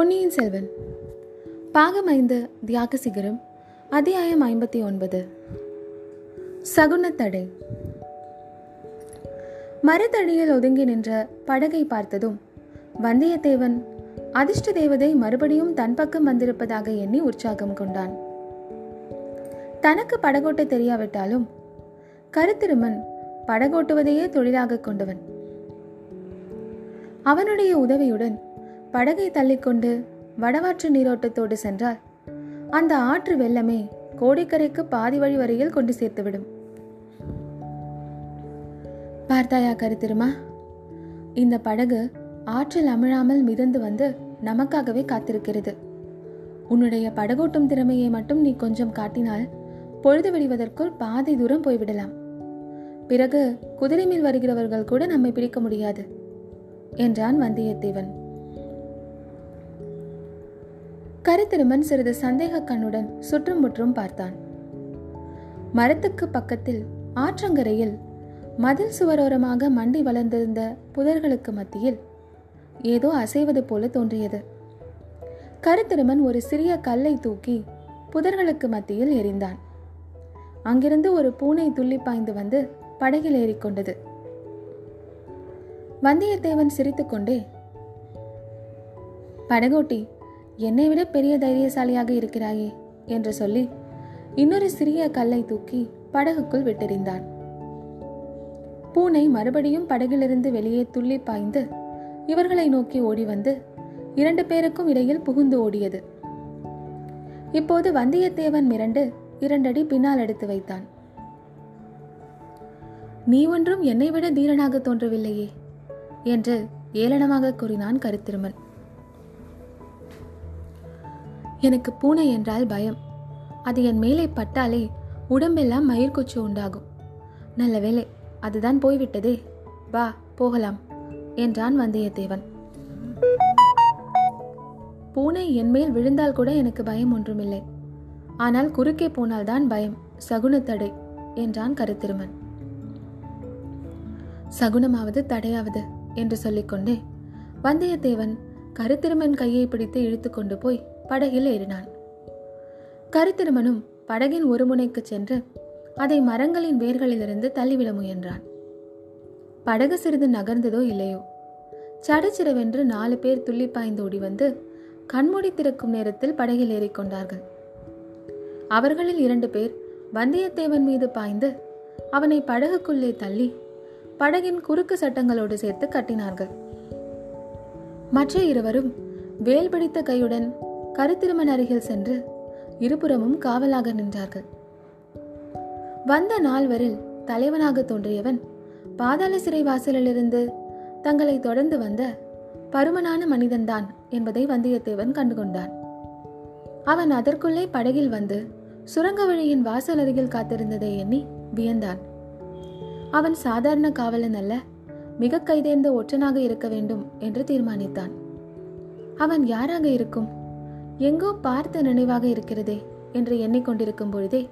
பொன்னியின் செல்வன். பாகம் ஐந்து தியாக சிகரம் அத்தியாயம் ஐம்பத்தி ஒன்பது. சகுனத்தடை. மரத்தடியில் ஒதுங்கி நின்ற படகை பார்த்ததும் வந்தியத்தேவன் அதிர்ஷ்ட தேவதை மறுபடியும் தன் பக்கம் வந்திருப்பதாக எண்ணி உற்சாகம் கொண்டான். தனக்கு படகோட்ட தெரியாவிட்டாலும் கருத்திருமன் படகோட்டுவதையே தொழிலாக கொண்டவன். அவனுடைய உதவியுடன் படகை தள்ளிக்கொண்டு வடவாற்று நீரோட்டத்தோடு சென்றால் அந்த ஆற்று வெள்ளமே கோடிக்கரைக்கு பாதி வழி வரையில் கொண்டு சேர்த்துவிடும். பார்த்தாயா கருத்திருமா? இந்த படகு ஆற்றில் அமிழாமல் மிதந்து வந்து நமக்காகவே காத்திருக்கிறது. உன்னுடைய படகோட்டும் திறமையை மட்டும் நீ கொஞ்சம் காட்டினால் பொழுது விடுவதற்குள் பாதி தூரம் போய்விடலாம். பிறகு குதிரை மேல் வருகிறவர்கள் கூட நம்மை பிடிக்க முடியாது என்றான் வந்தியத்தேவன். கருத்திருமன் சிறிது சந்தேக கண்ணுடன் சுற்றும் முற்றும் பார்த்தான். மரத்துக்கு பக்கத்தில் ஆற்றங்கரையில் மதில் சுவரோரமாக மண்டி வளர்ந்திருந்த புதர்களுக்கு மத்தியில் ஏதோ அசைவது போல தோன்றியது. கருத்திருமன் ஒரு சிறிய கல்லை தூக்கி புதர்களுக்கு மத்தியில் எரிந்தான் அங்கிருந்து ஒரு பூனை துள்ளி பாய்ந்து வந்து படகில் ஏறிக்கொண்டது வந்தியத்தேவன் சிரித்துக்கொண்டே படகோட்டி என்னை விட பெரிய தைரியசாலியாக இருக்கிறாயே என்று சொல்லி இன்னொரு சிறிய கல்லை தூக்கி படகுக்குள் விட்டெறிந்தான். பூனை மறுபடியும் படகிலிருந்து வெளியே துள்ளி பாய்ந்து இவர்களை நோக்கி ஓடி வந்து இரண்டு பேருக்கும் இடையில் புகுந்து ஓடியது. இப்போது வந்தியத்தேவன் மிரண்டு இரண்டடி பின்னால் எடுத்து வைத்தான். நீ ஒன்றும் என்னை விட தீரனாக தோன்றவில்லையே என்று ஏளனமாக கூறினான் கருத்திருமன். எனக்கு பூனை என்றால் பயம். அது என் மேலே பட்டாலே உடம்பெல்லாம் மயிர்கொச்சு உண்டாகும். நல்ல வேலை அதுதான் போய்விட்டதே. வா போகலாம் என்றான் வந்தியத்தேவன். பூனை என் மேல் விழுந்தால் கூட எனக்கு பயம் ஒன்றுமில்லை. ஆனால் குறுக்கே போனால்தான் பயம். சகுனத்தடை என்றான் கருத்திருமன். சகுனமாவது தடையாவது என்று சொல்லிக்கொண்டே வந்தியத்தேவன் கருத்திருமன் கையை பிடித்து இழுத்து கொண்டு போய் படகில் ஏறினான். கருத்திருமனும் படகின் ஒரு முனைக்கு சென்று அதை மரங்களின் வேர்களிலிருந்து தள்ளிவிட முயன்றான். படகு சிறிது நகர்ந்ததோ இல்லையோ? சடச்சிறவென்று நாலு பேர் துள்ளி பாய்ந்து ஓடி வந்து கண்மூடி திறக்கும் நேரத்தில் படகில் ஏறிக்கொண்டார்கள் அவர்களில் இரண்டு பேர் வந்தியத்தேவன் மீது பாய்ந்து அவனை படகுக்குள்ளே தள்ளி படகின் குறுக்கு சட்டங்களோடு சேர்த்து கட்டினார்கள். மற்ற இருவரும் வேல் பிடித்த கையுடன் கருத்திருமன் அருகில் சென்று இருபுறமும் காவலாக நின்றார்கள். வந்த நால்வரில் தலைவனாக தோன்றியவன் பாதாள சிறை வாசலிலிருந்து தங்களை தொடர்ந்து வந்த பருமனான மனிதன்தான் என்பதை வந்தியத்தேவன் கண்டுகொண்டான். அவன் அதற்குள்ளே படகில் வந்து சுரங்க வழியின் வாசல் அருகில் காத்திருந்ததை எண்ணி வியந்தான். அவன் சாதாரண காவலன் அல்ல மிக கைதேர்ந்த ஒற்றனாக இருக்க வேண்டும் என்று தீர்மானித்தான். அவன் யாராக இருக்கும்? எங்கோ பார்த்த நினைவாக இருக்கிறதே என்று எண்ணிக்கொண்டிருக்கும் பொழுதே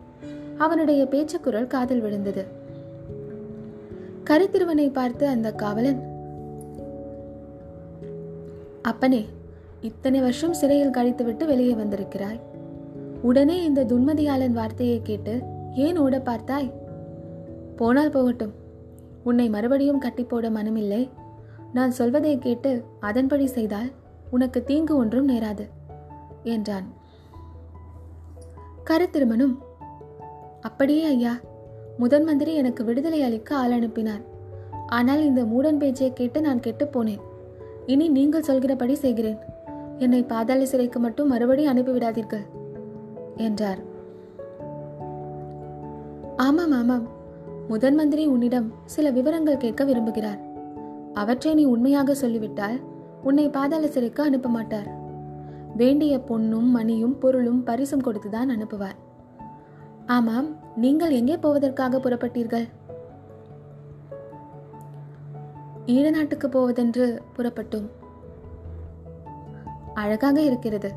அவனுடைய பேச்சுக்குரல் காதில் விழுந்தது. கரித்திருவனை பார்த்து அந்த காவலன் அப்பனே இத்தனை வருஷம் சிறையில் கழித்துவிட்டு வெளியே வந்திருக்கிறாய். உடனே இந்த துன்மதியாளன் வார்த்தையை கேட்டு ஏன் ஓட பார்த்தாய்? போனால் போகட்டும். உன்னை மறுபடியும் கட்டி போட மனமில்லை. நான் சொல்வதை கேட்டு அதன்படி செய்தால் உனக்கு தீங்கு ஒன்றும் நேராது. என்றான். கருத்திருமனும் அப்படியே ஐயா முதன் மந்திரி எனக்கு விடுதலை அளிக்க ஆள் அனுப்பினார். ஆனால் இந்த மூடன் பேச்சை கேட்டு நான் கெட்டு போனேன். இனி நீங்கள் சொல்கிறபடி செய்கிறேன். என்னை பாதாள சிறைக்கு மட்டும் மறுபடி அனுப்பிவிடாதீர்கள் என்றார். ஆமாம் ஆமாம். முதன் மந்திரி உன்னிடம் சில விவரங்கள் கேட்க விரும்புகிறார். அவற்றை நீ உண்மையாக சொல்லிவிட்டால் உன்னை பாதாள சிறைக்கு அனுப்ப மாட்டார். வேண்டிய பொன்னும் மணியும் பொருளும் பரிசும் கொடுத்துதான் அனுப்புவார். ஆமாம் நீங்கள் எங்கே போவதற்காக புறப்பட்டீர்கள்? ஈழ நாட்டுக்கு போவதென்று புறப்பட்டோம். அழகாக இருக்கிறது.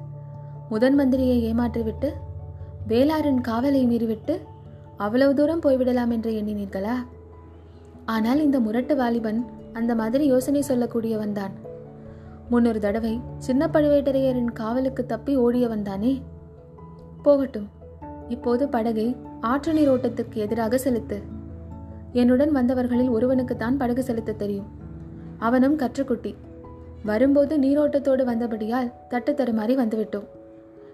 முதன் மந்திரியை ஏமாற்றிவிட்டு வேளாரின் காவலை மீறிவிட்டு அவ்வளவு தூரம் போய்விடலாம் என்று எண்ணினீர்களா? ஆனால் இந்த முரட்டு வாலிபன் அந்த மாதிரி யோசனை சொல்லக்கூடியவன் தான் முன்னொரு தடவை சின்ன பழுவேட்டரையரின் காவலுக்கு தப்பி ஓடியவன் தானே? போகட்டும். இப்போது படகை ஆற்று நீரோட்டத்திற்கு எதிராக செலுத்து. என்னுடன் வந்தவர்களில் ஒருவனுக்குத்தான் படகு செலுத்த தெரியும். அவனும் கற்றுக்குட்டி. வரும்போது நீரோட்டத்தோடு வந்தபடியால் தட்டு தருமாறி வந்துவிட்டோம்.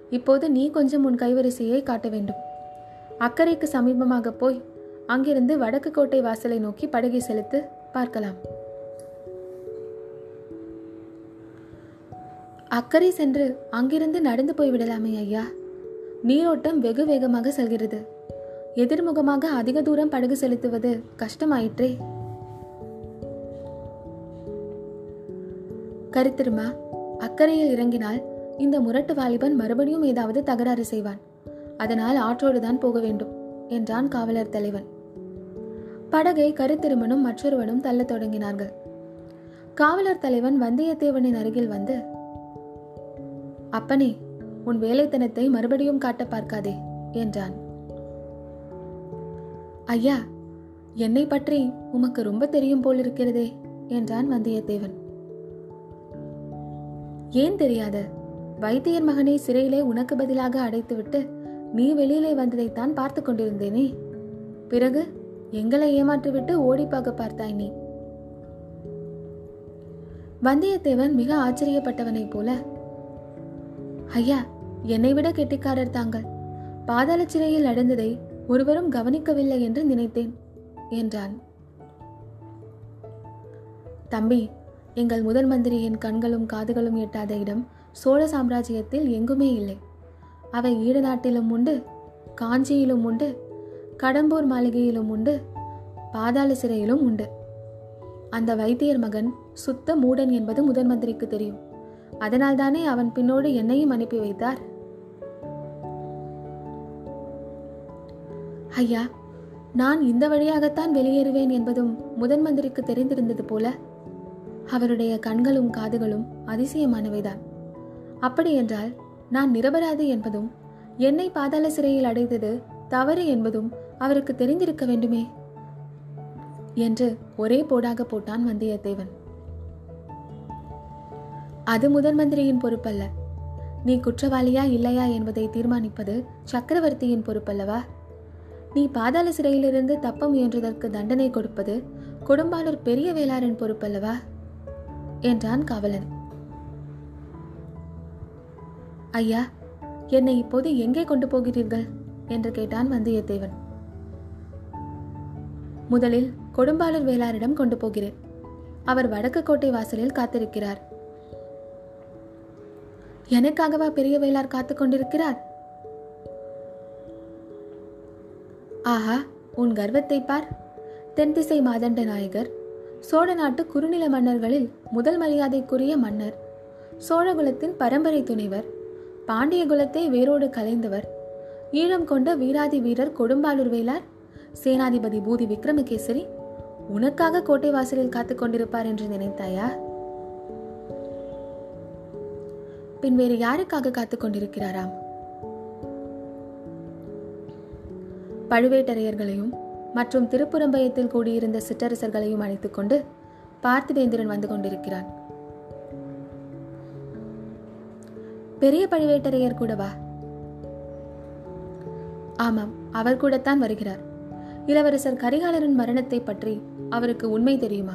இப்போது நீ கொஞ்சம் உன் கைவரிசையை காட்ட வேண்டும். அக்கறைக்கு சமீபமாக போய் அங்கிருந்து வடக்கு கோட்டை வாசலை நோக்கி படகை செலுத்து பார்க்கலாம். அக்கறை சென்று அங்கிருந்து நடந்து போய்விடலாமே ஐயா. நீரோட்டம் வெகு வேகமாக செல்கிறது. எதிர்முகமாக அதிக தூரம் படகு செலுத்துவது கஷ்டமாயிற்றே. கருத்திருமா அக்கறையில் இறங்கினால் இந்த முரட்டு வாலிபன் மறுபடியும் ஏதாவது தகராறு செய்வான். அதனால் ஆற்றோடுதான் போக வேண்டும் என்றான் காவலர் தலைவன். படகை கருத்திருமனும் மற்றொருவனும் தள்ளத் தொடங்கினார்கள். காவலர் தலைவன் வந்தியத்தேவனின் அருகில் வந்து அப்பனே உன் வேலைத்தனத்தை மறுபடியும் காட்ட பார்க்காதே என்றான். ஐயா என்னை பற்றி உமக்கு ரொம்ப தெரியும் போலிருக்கிறதே என்றான் வந்தியத்தேவன். ஏன் தெரியாத? வைத்தியர் மகனை சிறையிலே உனக்கு பதிலாக அடைத்துவிட்டு நீ வெளியிலே வந்ததைத்தான் பார்த்து கொண்டிருந்தேனே. பிறகு எங்களை ஏமாற்றிவிட்டு ஓடி பார்க்க பார்த்தாய் நீ. வந்தியத்தேவன் மிக ஆச்சரியப்பட்டவனைப் போல ஐயா என்னை விட கெட்டிக்காரர் தாங்கள். பாதாள சிறையில் நடந்ததை ஒருவரும் கவனிக்கவில்லை என்று நினைத்தேன் என்றான். தம்பி எங்கள் முதல் மந்திரியின் கண்களும் காதுகளும் எட்டாத இடம் சோழ சாம்ராஜ்யத்தில் எங்குமே இல்லை. அவை ஈடுநாட்டிலும் உண்டு காஞ்சியிலும் உண்டு கடம்பூர் மாளிகையிலும் உண்டு பாதாள சிறையிலும் உண்டு. அந்த வைத்தியர் மகன் சுத்த மூடன் என்பது முதன் மந்திரிக்கு தெரியும். அதனால்தானே அவன் பின்னோடு என்னையும் அனுப்பி வைத்தார். ஐயா நான் இந்த வழியாகத்தான் வெளியேறுவேன் என்பதும் முதன் மந்திரிக்கு தெரிந்திருந்தது போல அவருடைய கண்களும் காதுகளும் அதிசயமானவைதான். அப்படியென்றால் நான் நிரபராதி என்பதும் என்னை பாதாள சிறையில் அடைந்தது தவறு என்பதும் அவருக்கு தெரிந்திருக்க வேண்டுமே? என்று ஒரே போடாக போட்டான் வந்தியத்தேவன். அது முதன் மந்திரியின் பொறுப்பல்ல. நீ குற்றவாளியா இல்லையா என்பதை தீர்மானிப்பது சக்கரவர்த்தியின் பொறுப்பல்லவா? நீ பாதாள சிறையிலிருந்து தப்ப முயன்றதற்கு தண்டனை கொடுப்பது கொடும்பாளூர் பெரிய வேளாரின் பொறுப்பல்லவா? என்றான் காவலன். ஐயா என்னை இப்போது எங்கே கொண்டு போகிறீர்கள்? என்று கேட்டான் வந்தியத்தேவன். முதலில் கொடும்பாளூர் வேளாரிடம் கொண்டு போகிறேன். அவர் வடக்கு கோட்டை வாசலில் காத்திருக்கிறார். எனக்காகவா பெரிய வேளார் காத்து கொண்டிருக்கிறார்? ஆஹா உன் கர்வத்தை பார். தென்திசை மாதண்ட நாயகர் சோழ நாட்டு குறுநில மன்னர்களில் முதல் மரியாதைக்குரிய மன்னர் சோழகுலத்தின் பரம்பரை துணைவர் பாண்டிய குலத்தை வேரோடு கலைந்தவர் ஈழம் கொண்ட வீராதி வீரர் கொடும்பாலூர் வேளார் சேனாதிபதி பூதி விக்ரமகேசரி உனக்காக கோட்டை வாசலில் காத்துக் கொண்டிருப்பார் என்று நினைத்தாயா? பின் வேறு யாருக்காக காத்துக் கொண்டிருக்கிறாராம் பழுவேட்டரையர்களையும் மற்றும் திருப்புறம்பயத்தில் கூடியிருந்த சிற்றரசர்களையும் அழைத்துக் கொண்டு பார்த்திவேந்திரன் வந்து கொண்டிருக்கிறான். பெரிய பழுவேட்டரையர் கூடவா ஆமாம் அவர் கூடத்தான் வருகிறார். இளவரசர் கரிகாலரின் மரணத்தை பற்றி அவருக்கு உண்மை தெரியுமா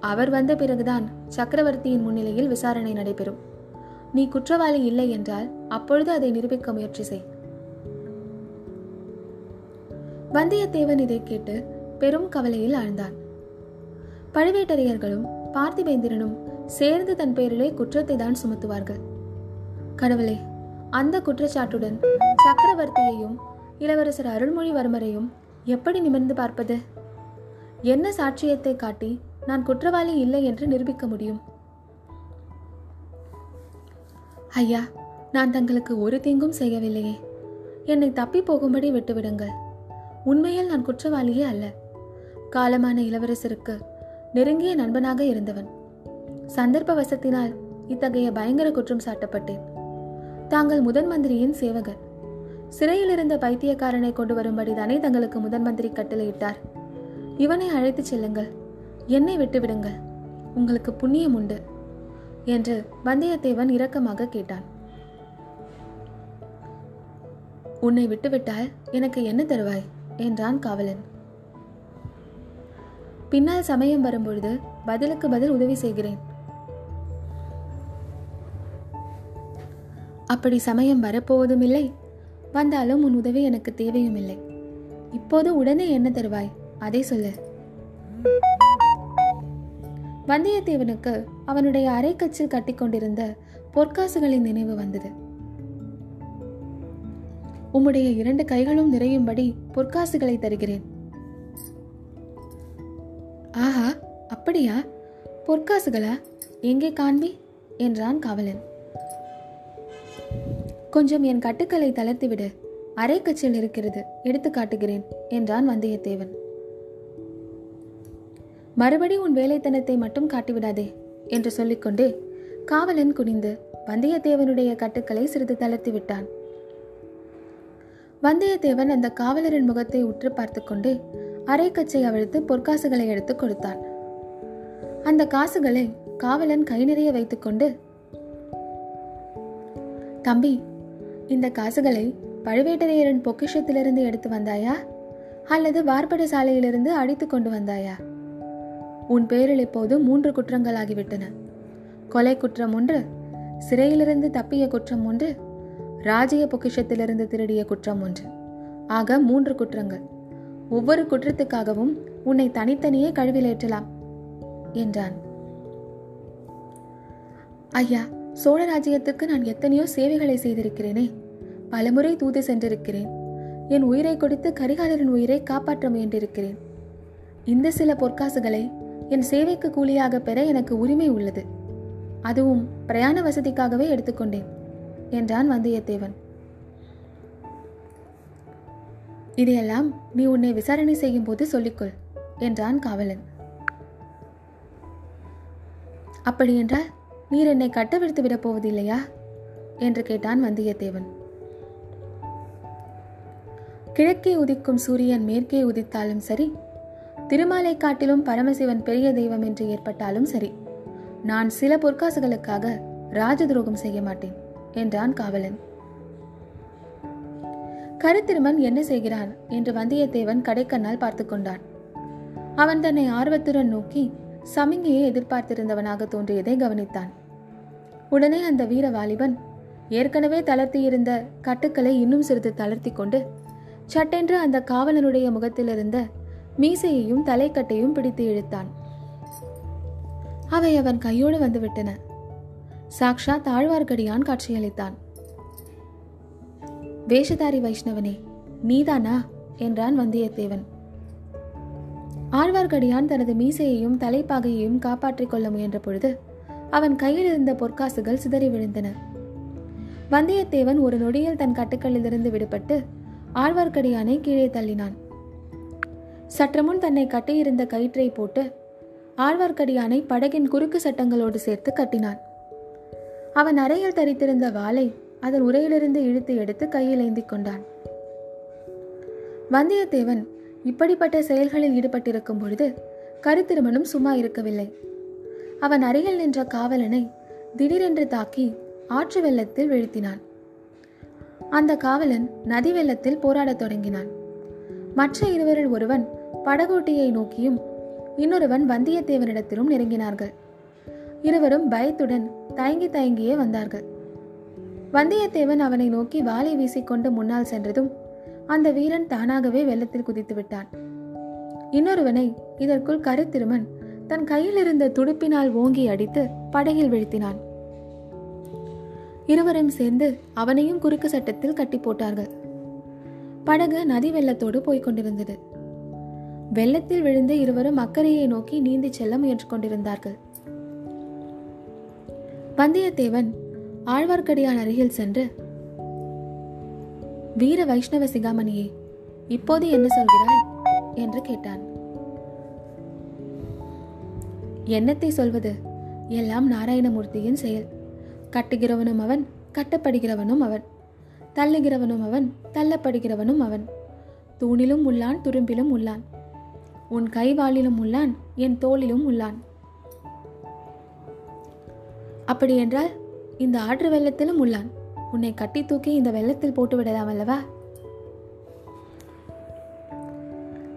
அவர் வந்த பிறகுதான் சக்கரவர்த்தியின் முன்னிலையில் விசாரணை நடைபெறும். நீ குற்றவாளி இல்லை என்றால் அப்பொழுது அதை நிரூபிக்க முயற்சி செய். வந்தியத்தேவன் இதை கேட்டு பெரும் கவலையில் ஆழ்ந்தான். பழுவேட்டரையர்களும் பார்த்திபேந்திரனும் சேர்ந்து தன் பேரிலே குற்றத்தை தான் சுமத்துவார்கள். கடவுளே அந்த குற்றச்சாட்டுடன் சக்கரவர்த்தியையும் இளவரசர் அருள்மொழிவர்மரையும் எப்படி நிமிர்ந்து பார்ப்பது? என்ன சாட்சியத்தை காட்டி நான் குற்றவாளி இல்லை என்று நிரூபிக்க முடியும்? ஐயா நான் தங்களுக்கு ஒரு தீங்கும் செய்யவில்லையே. என்னை தப்பி போகும்படி விட்டுவிடுங்கள். உண்மையில் நான் குற்றவாளியே அல்ல. காலமான இளவரசருக்கு நெருங்கிய நண்பனாக இருந்தவன். சந்தர்ப்ப வசத்தினால் இத்தகைய பயங்கர குற்றம் சாட்டப்பட்டேன். தாங்கள் முதன் மந்திரியின் சேவகர். சிறையில் இருந்த பைத்தியக்காரனை கொண்டு வரும்படி தானே தங்களுக்கு முதன் மந்திரி கட்டளையிட்டார். இவனை அழைத்துச் செல்லுங்கள். என்னை விட்டுவிடுங்கள். உங்களுக்கு புண்ணியம் உண்டு. என்று வந்தியத்தேவன் இரக்கமாக கேட்டான். உன்னை விட்டுவிட்டால் எனக்கு என்ன தருவாய்? என்றான் காவலன். பின்னால் சமயம் வரும்பொழுது பதிலுக்கு பதில் உதவி செய்கிறேன். அப்படி சமயம் வரப்போவதும் இல்லை வந்தாலும் உன் உதவி எனக்கு தேவையும் இல்லை இப்போது உடனே என்ன தருவாய்? அதை சொல்லு. வந்தியத்தேவனுக்கு அவனுடைய அரைக்கச்சில் கட்டிக்கொண்டிருந்த பொற்காசுகளின் நினைவு வந்தது. உம்முடைய இரண்டு கைகளும் நிறையும்படி பொற்காசுகளை தருகிறேன். ஆஹா அப்படியா? பொற்காசுகளா? எங்கே காண்பி? என்றான் காவலன். கொஞ்சம் என் கட்டுக்களை தளர்த்திவிடு. அரைக்கச்சில் இருக்கிறது. எடுத்து காட்டுகிறேன் என்றான் வந்தியத்தேவன். மறுபடி உன் வேலைத்தனத்தை மட்டும் காட்டிவிடாதே என்று சொல்லிக்கொண்டே காவலன் குனிந்து வந்தியத்தேவனுடைய கட்டுக்களை சிறிது தளர்த்தி விட்டான். வந்தியத்தேவன் அந்த காவலரின் முகத்தை உற்று பார்த்து கொண்டே அரைக்கச்சை அவிழ்த்து பொற்காசுகளை எடுத்து கொடுத்தான். அந்த காசுகளை காவலன் கை நிறைய வைத்துக்கொண்டு தம்பி இந்த காசுகளை பழுவேட்டரையரின் பொக்கிஷத்திலிருந்து எடுத்து வந்தாயா? அல்லது வார்ப்பட சாலையிலிருந்து அடித்து கொண்டு வந்தாயா? உன் பேரில் இப்போது மூன்று குற்றங்களாகிவிட்டன. கொலை குற்றம் ஒன்று சிறையிலிருந்து தப்பிய குற்றம் ஒன்று ராஜ்ய பொக்கிஷத்திலிருந்து திருடிய குற்றம் ஒன்று. ஆக மூன்று குற்றங்கள். ஒவ்வொரு குற்றத்துக்காகவும் உன்னை தனித்தனியே கழுவிலேற்றலாம் என்றான். ஐயா சோழ ராஜ்யத்துக்கு நான் எத்தனையோ சேவைகளை செய்திருக்கிறேனே பலமுறை தூது சென்றிருக்கிறேன். என் உயிரை கொடுத்து கரிகாலரின் உயிரை காப்பாற்ற முயன்றிருக்கிறேன். இந்த சில பொற்காசுகளை என் சேவைக்கு கூலியாக பெற எனக்கு உரிமை உள்ளது. அதுவும் பிரயாண வசதிக்காகவே எடுத்துக்கொண்டேன் என்றான் வந்தியத்தேவன். இதையெல்லாம் நீ உன்னை விசாரணை செய்யும் போது சொல்லிக்கொள் என்றான் காவலன். அப்படியென்றால் நீர் என்னை கட்டவிழ்த்து விடப் போவதில்லையா? என்று கேட்டான் வந்தியத்தேவன். கிழக்கே உதிக்கும் சூரியன் மேற்கே உதித்தாலும் சரி திருமாலை காட்டிலும் பரமசிவன் பெரிய தெய்வம் என்று ஏற்பட்டாலும் சரி. நான் சில பொற்காசுகளுக்காக ராஜ துரோகம் செய்ய மாட்டேன் என்றான் காவலன். கருத்திருமன் என்ன செய்கிறான்? என்று வந்தியத்தேவன் கடைக்கண்ணால் பார்த்து கொண்டான். அவன் தன்னை ஆர்வத்துடன் நோக்கி சமிங்கையை எதிர்பார்த்திருந்தவனாக தோன்றியதை கவனித்தான். உடனே அந்த வீர வாலிபன் ஏற்கனவே தளர்த்தியிருந்த கட்டுக்களை இன்னும் சிறிது தளர்த்தி கொண்டு சட்டென்று அந்த காவலனுடைய முகத்திலிருந்த மீசையையும் தலைக்கட்டையும் பிடித்து இழுத்தான். அவை அவன் கையோடு வந்துவிட்டன. சாக்ஷா தாழ்வார்க்கடியான் காட்சியளித்தான். வேஷதாரி வைஷ்ணவனே நீதானா? என்றான் வந்தியத்தேவன். ஆழ்வார்க்கடியான் தனது மீசையையும் தலைப்பாகையையும் காப்பாற்றிக் கொள்ள முயன்ற பொழுது அவன் கையில் இருந்த பொற்காசுகள் சிதறி விழுந்தன. வந்தியத்தேவன் ஒரு நொடியில் தன் கட்டுக்களிலிருந்து விடுபட்டு ஆழ்வார்க்கடியானை கீழே தள்ளினான். சற்றுமுன் தன்னை கட்டியிருந்த கயிற்றை போட்டு ஆழ்வார்க்கடியானை படகின் குறுக்கு சட்டங்களோடு சேர்த்து கட்டினான். அவன் அறையில் தரித்திருந்த வாளை அதன் உரையிலிருந்து இழுத்து எடுத்து கையில் ஏந்தி கொண்டான். வந்தியத்தேவன் இப்படிப்பட்ட செயல்களில் ஈடுபட்டிருக்கும் பொழுது கருத்திருமனும் சும்மா இருக்கவில்லை. அவன் அருகில் நின்ற காவலனை திடீரென்று தாக்கி ஆற்று வெள்ளத்தில் வீழ்த்தினான். அந்த காவலன் நதி வெள்ளத்தில் போராடத் தொடங்கினான். மற்ற இருவரில் ஒருவன் படகோட்டியை நோக்கியும் இன்னொருவன் வந்தியத்தேவனிடத்திலும் நெருங்கினார்கள். இருவரும் பயத்துடன் தயங்கி தயங்கியே வந்தார்கள். வந்தியத்தேவன் அவனை நோக்கி வாளை வீசிக்கொண்டு முன்னால் சென்றதும் அந்த வீரன் தானாகவே வெள்ளத்தில் குதித்து விட்டான் இன்னொருவனை இதற்குள் கருத்திருமன் தன் கையில் இருந்த துடுப்பினால் ஓங்கி அடித்து படகில் வீழ்த்தினான். இருவரும் சேர்ந்து அவனையும் குறுக்கு சட்டத்தில் கட்டி போட்டார்கள் படகு நதி வெள்ளத்தோடு போய்க் கொண்டிருந்தது. வெள்ளத்தில் விழுந்து இருவரும் அக்கறையை நோக்கி நீந்தி செல்ல முயன்று கொண்டிருந்தார்கள். வந்தியத்தேவன் ஆழ்வார்க்கடியான் அருகில் சென்று வீர வைஷ்ணவ சிகாமணியே இப்போது என்ன சொல்கிறாய்? என்று கேட்டான். என்னத்தை சொல்வது? எல்லாம் நாராயணமூர்த்தியின் செயல். கட்டுகிறவனும் அவன் கட்டப்படுகிறவனும் அவன். தள்ளுகிறவனும் அவன் தள்ளப்படுகிறவனும் அவன். தூணிலும் உள்ளான் துரும்பிலும் உள்ளான். உன் கைவாளிலும் உள்ளான் என் தோளிலும் உள்ளான். அப்படியென்றால் இந்த ஆற்று வெள்ளத்திலும் உள்ளான். உன்னை கட்டி தூக்கி இந்த வெள்ளத்தில் போட்டு விடலாம் அல்லவா?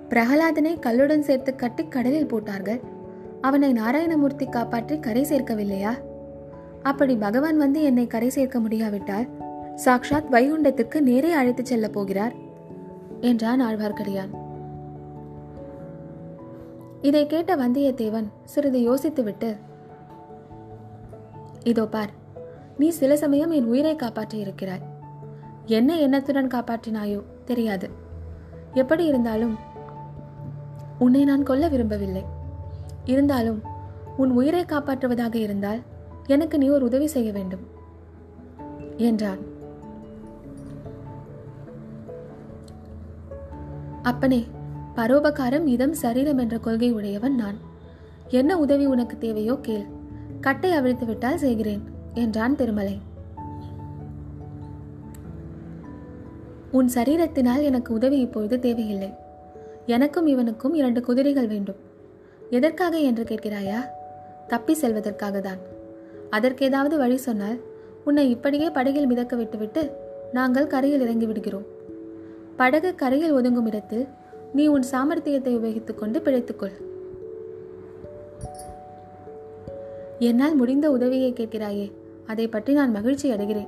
பிரகலாதனை கல்லுடன் சேர்த்து கட்டி கடலில் போட்டார்கள். அவனை நாராயணமூர்த்தி காப்பாற்றி கரை சேர்க்கவில்லையா? அப்படி பகவான் வந்து என்னை கரை சேர்க்க முடியாவிட்டால் சாக்ஷாத் வைகுண்டத்திற்கு நேரே அழைத்துச் செல்லப் போகிறார் என்றான் ஆழ்வார்க்கடியான். இதை கேட்ட வந்தியத்தேவன் சிறிது யோசித்துவிட்டு இதோ பார் நீ சில சமயம் என் உயிரை காப்பாற்றி இருக்கிறாய் என்ன எண்ணத்துடன் காப்பாற்றினாயோ தெரியாது. எப்படி இருந்தாலும் உன்னை நான் கொல்ல விரும்பவில்லை. இருந்தாலும் உன் உயிரை காப்பாற்றுவதாக இருந்தால் எனக்கு நீ ஒரு உதவி செய்ய வேண்டும் என்றான். அப்பனே பரோபகாரம் இதம் சரீரம் என்ற கொள்கை உடையவன் நான். என்ன உதவி உனக்கு தேவையோ கேள். கட்டை அவிழ்த்து விட்டால் செய்கிறேன் என்றான் திருமலை. உன் சரீரத்தினால் எனக்கு உதவி இப்பொழுது தேவையில்லை. எனக்கும் இவனுக்கும் இரண்டு குதிரைகள் வேண்டும். எதற்காக என்று கேட்கிறாயா? தப்பி செல்வதற்காக தான். அதற்கேதாவது வழி சொன்னால் உன்னை இப்படியே படகில் மிதக்க விட்டுவிட்டு நாங்கள் கரையில் இறங்கி விடுகிறோம் படகு கரையில் ஒதுங்கும் இடத்தில் நீ உன் சாமர்த்தியத்தை உபயோகித்துக் கொண்டு பிழைத்துக்கொள். என்னால் முடிந்த உதவியை கேட்கிறாயே அதை பற்றி நான் மகிழ்ச்சி அடைகிறேன்.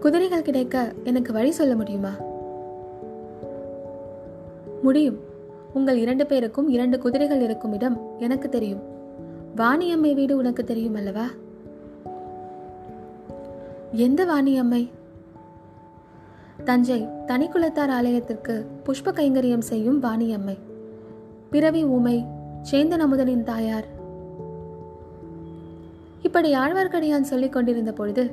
குதிரைகள் கிடைக்க எனக்கு வழி சொல்ல முடியுமா? முடியும். உங்கள் இரண்டு பேருக்கும் இரண்டு குதிரைகள் இருக்கும் இடம் எனக்கு தெரியும். வாணியம்மை வீடு உனக்கு தெரியும் அல்லவா? எந்த வாணியம்மை? தஞ்சை தனிக்குலத்தார் ஆலயத்திற்கு புஷ்ப கைங்கரியம் செய்யும் வாணியம்மை. பிறவி ஊமை சேந்தன் அமுதனின் தாயார். இப்படி ஆழ்வார்க்கடியான் சொல்லிக் கொண்டிருந்த பொழுது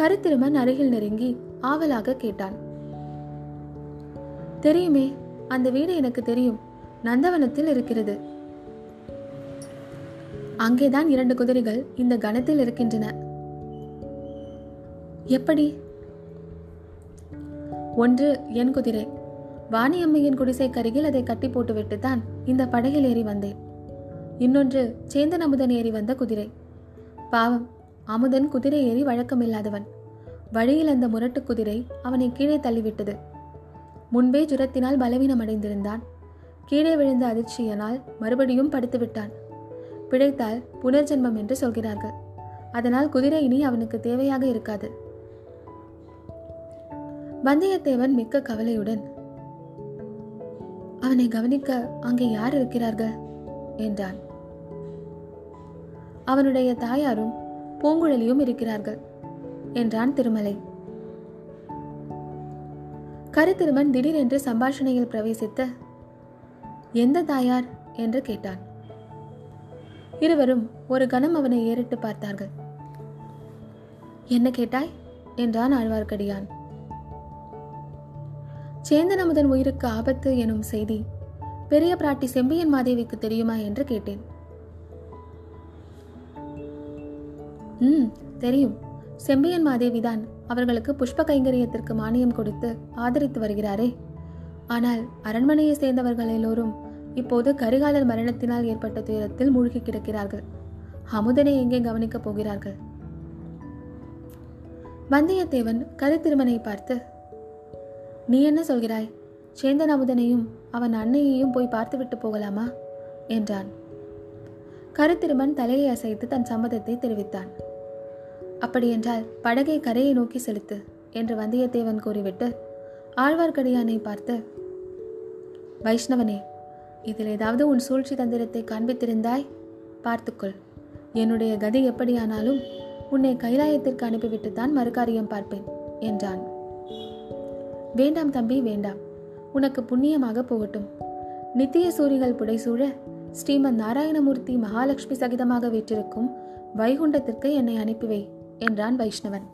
கருத்திருமன் அருகில் நெருங்கி ஆவலாக கேட்டான். தெரியுமே அந்த வீடு எனக்கு தெரியும். நந்தவனத்தில் இருக்கிறது. அங்கேதான் இரண்டு குதிரைகள் இந்த கணத்தில் இருக்கின்றன. எப்படி? ஒன்று என் குதிரை. வாணியம்மையின் குடிசைக்கருகில் அதை கட்டி போட்டுவிட்டு தான் இந்த படகில் ஏறி வந்தேன். இன்னொன்று சேந்தன் அமுதன் ஏறி வந்த குதிரை. பாவம் அமுதன் குதிரை ஏறி வழக்கமில்லாதவன். வழியில் அந்த முரட்டு குதிரை அவனை கீழே தள்ளிவிட்டது. முன்பே ஜுரத்தினால் பலவீனம் அடைந்திருந்தான் கீழே விழுந்த அதிர்ச்சியனால் மறுபடியும் படுத்துவிட்டான். பிழைத்தால் புனர்ஜென்மம் என்று சொல்கிறார்கள். அதனால் குதிரை இனி அவனுக்கு தேவையாக இருக்காது. வந்தியத்தேவன் மிக்க கவலையுடன் அவனை கவனிக்க அங்கே யார் இருக்கிறார்கள்? என்றான். அவனுடைய தாயாரும் பூங்குழலியும் இருக்கிறார்கள் என்றான் திருமலை. கருத்திருமன் திடீரென்று சம்பாஷணையில் பிரவேசித்த எந்த தாயார்? என்று கேட்டான். இருவரும் ஒரு கணம் அவனை ஏறிட்டு பார்த்தார்கள். என்ன கேட்டாய்? என்றான் ஆழ்வார்க்கடியான். சேந்தன் அமுதன் உயிருக்கு ஆபத்து எனும் செய்தி பெரிய பிராட்டி செம்பியன் மாதேவிக்கு தெரியுமா என்று கேட்டேன். ம் தெரியும். செம்பியன் மாதேவிதான் அவர்களுக்கு புஷ்ப கைங்கரியத்திற்கு மானியம் கொடுத்து ஆதரித்து வருகிறாரே. ஆனால் அரண்மனையை சேர்ந்தவர்கள் எல்லோரும் இப்போது கரிகாலர் மரணத்தினால் ஏற்பட்ட துயரத்தில் மூழ்கி கிடக்கிறார்கள். அமுதனை எங்கே கவனிக்கப் போகிறார்கள்? வந்தியத்தேவன் கருத்திருமனை பார்த்து நீ என்ன சொல்கிறாய்? சேந்தன் அமுதனையும் அவன் அன்னையையும் போய் பார்த்துவிட்டு போகலாமா? என்றான். கருத்திருமன் தலையை அசைத்து தன் சம்மதத்தை தெரிவித்தான். அப்படியென்றால் படகை கரையை நோக்கி செலுத்து என்று வந்தியத்தேவன் கூறிவிட்டு ஆழ்வார்க்கடியானை பார்த்து வைஷ்ணவனே இதில் ஏதாவது உன் சூழ்ச்சி தந்திரத்தை காண்பித்திருந்தாய்? பார்த்துக்கொள். என்னுடைய கதி எப்படியானாலும் உன்னை கைலாயத்திற்கு அனுப்பிவிட்டுத்தான் மறுகாரியம் பார்ப்பேன் என்றான். வேண்டாம் தம்பி வேண்டாம். உனக்கு புண்ணியமாக போகட்டும். நித்திய சூரிகள் புடைசூழ ஸ்ரீமன் நாராயணமூர்த்தி மகாலட்சுமி சகிதமாக வீற்றிருக்கும் வைகுண்டத்திற்கு என்னை அனுப்பிவை என்றான் வைஷ்ணவன்.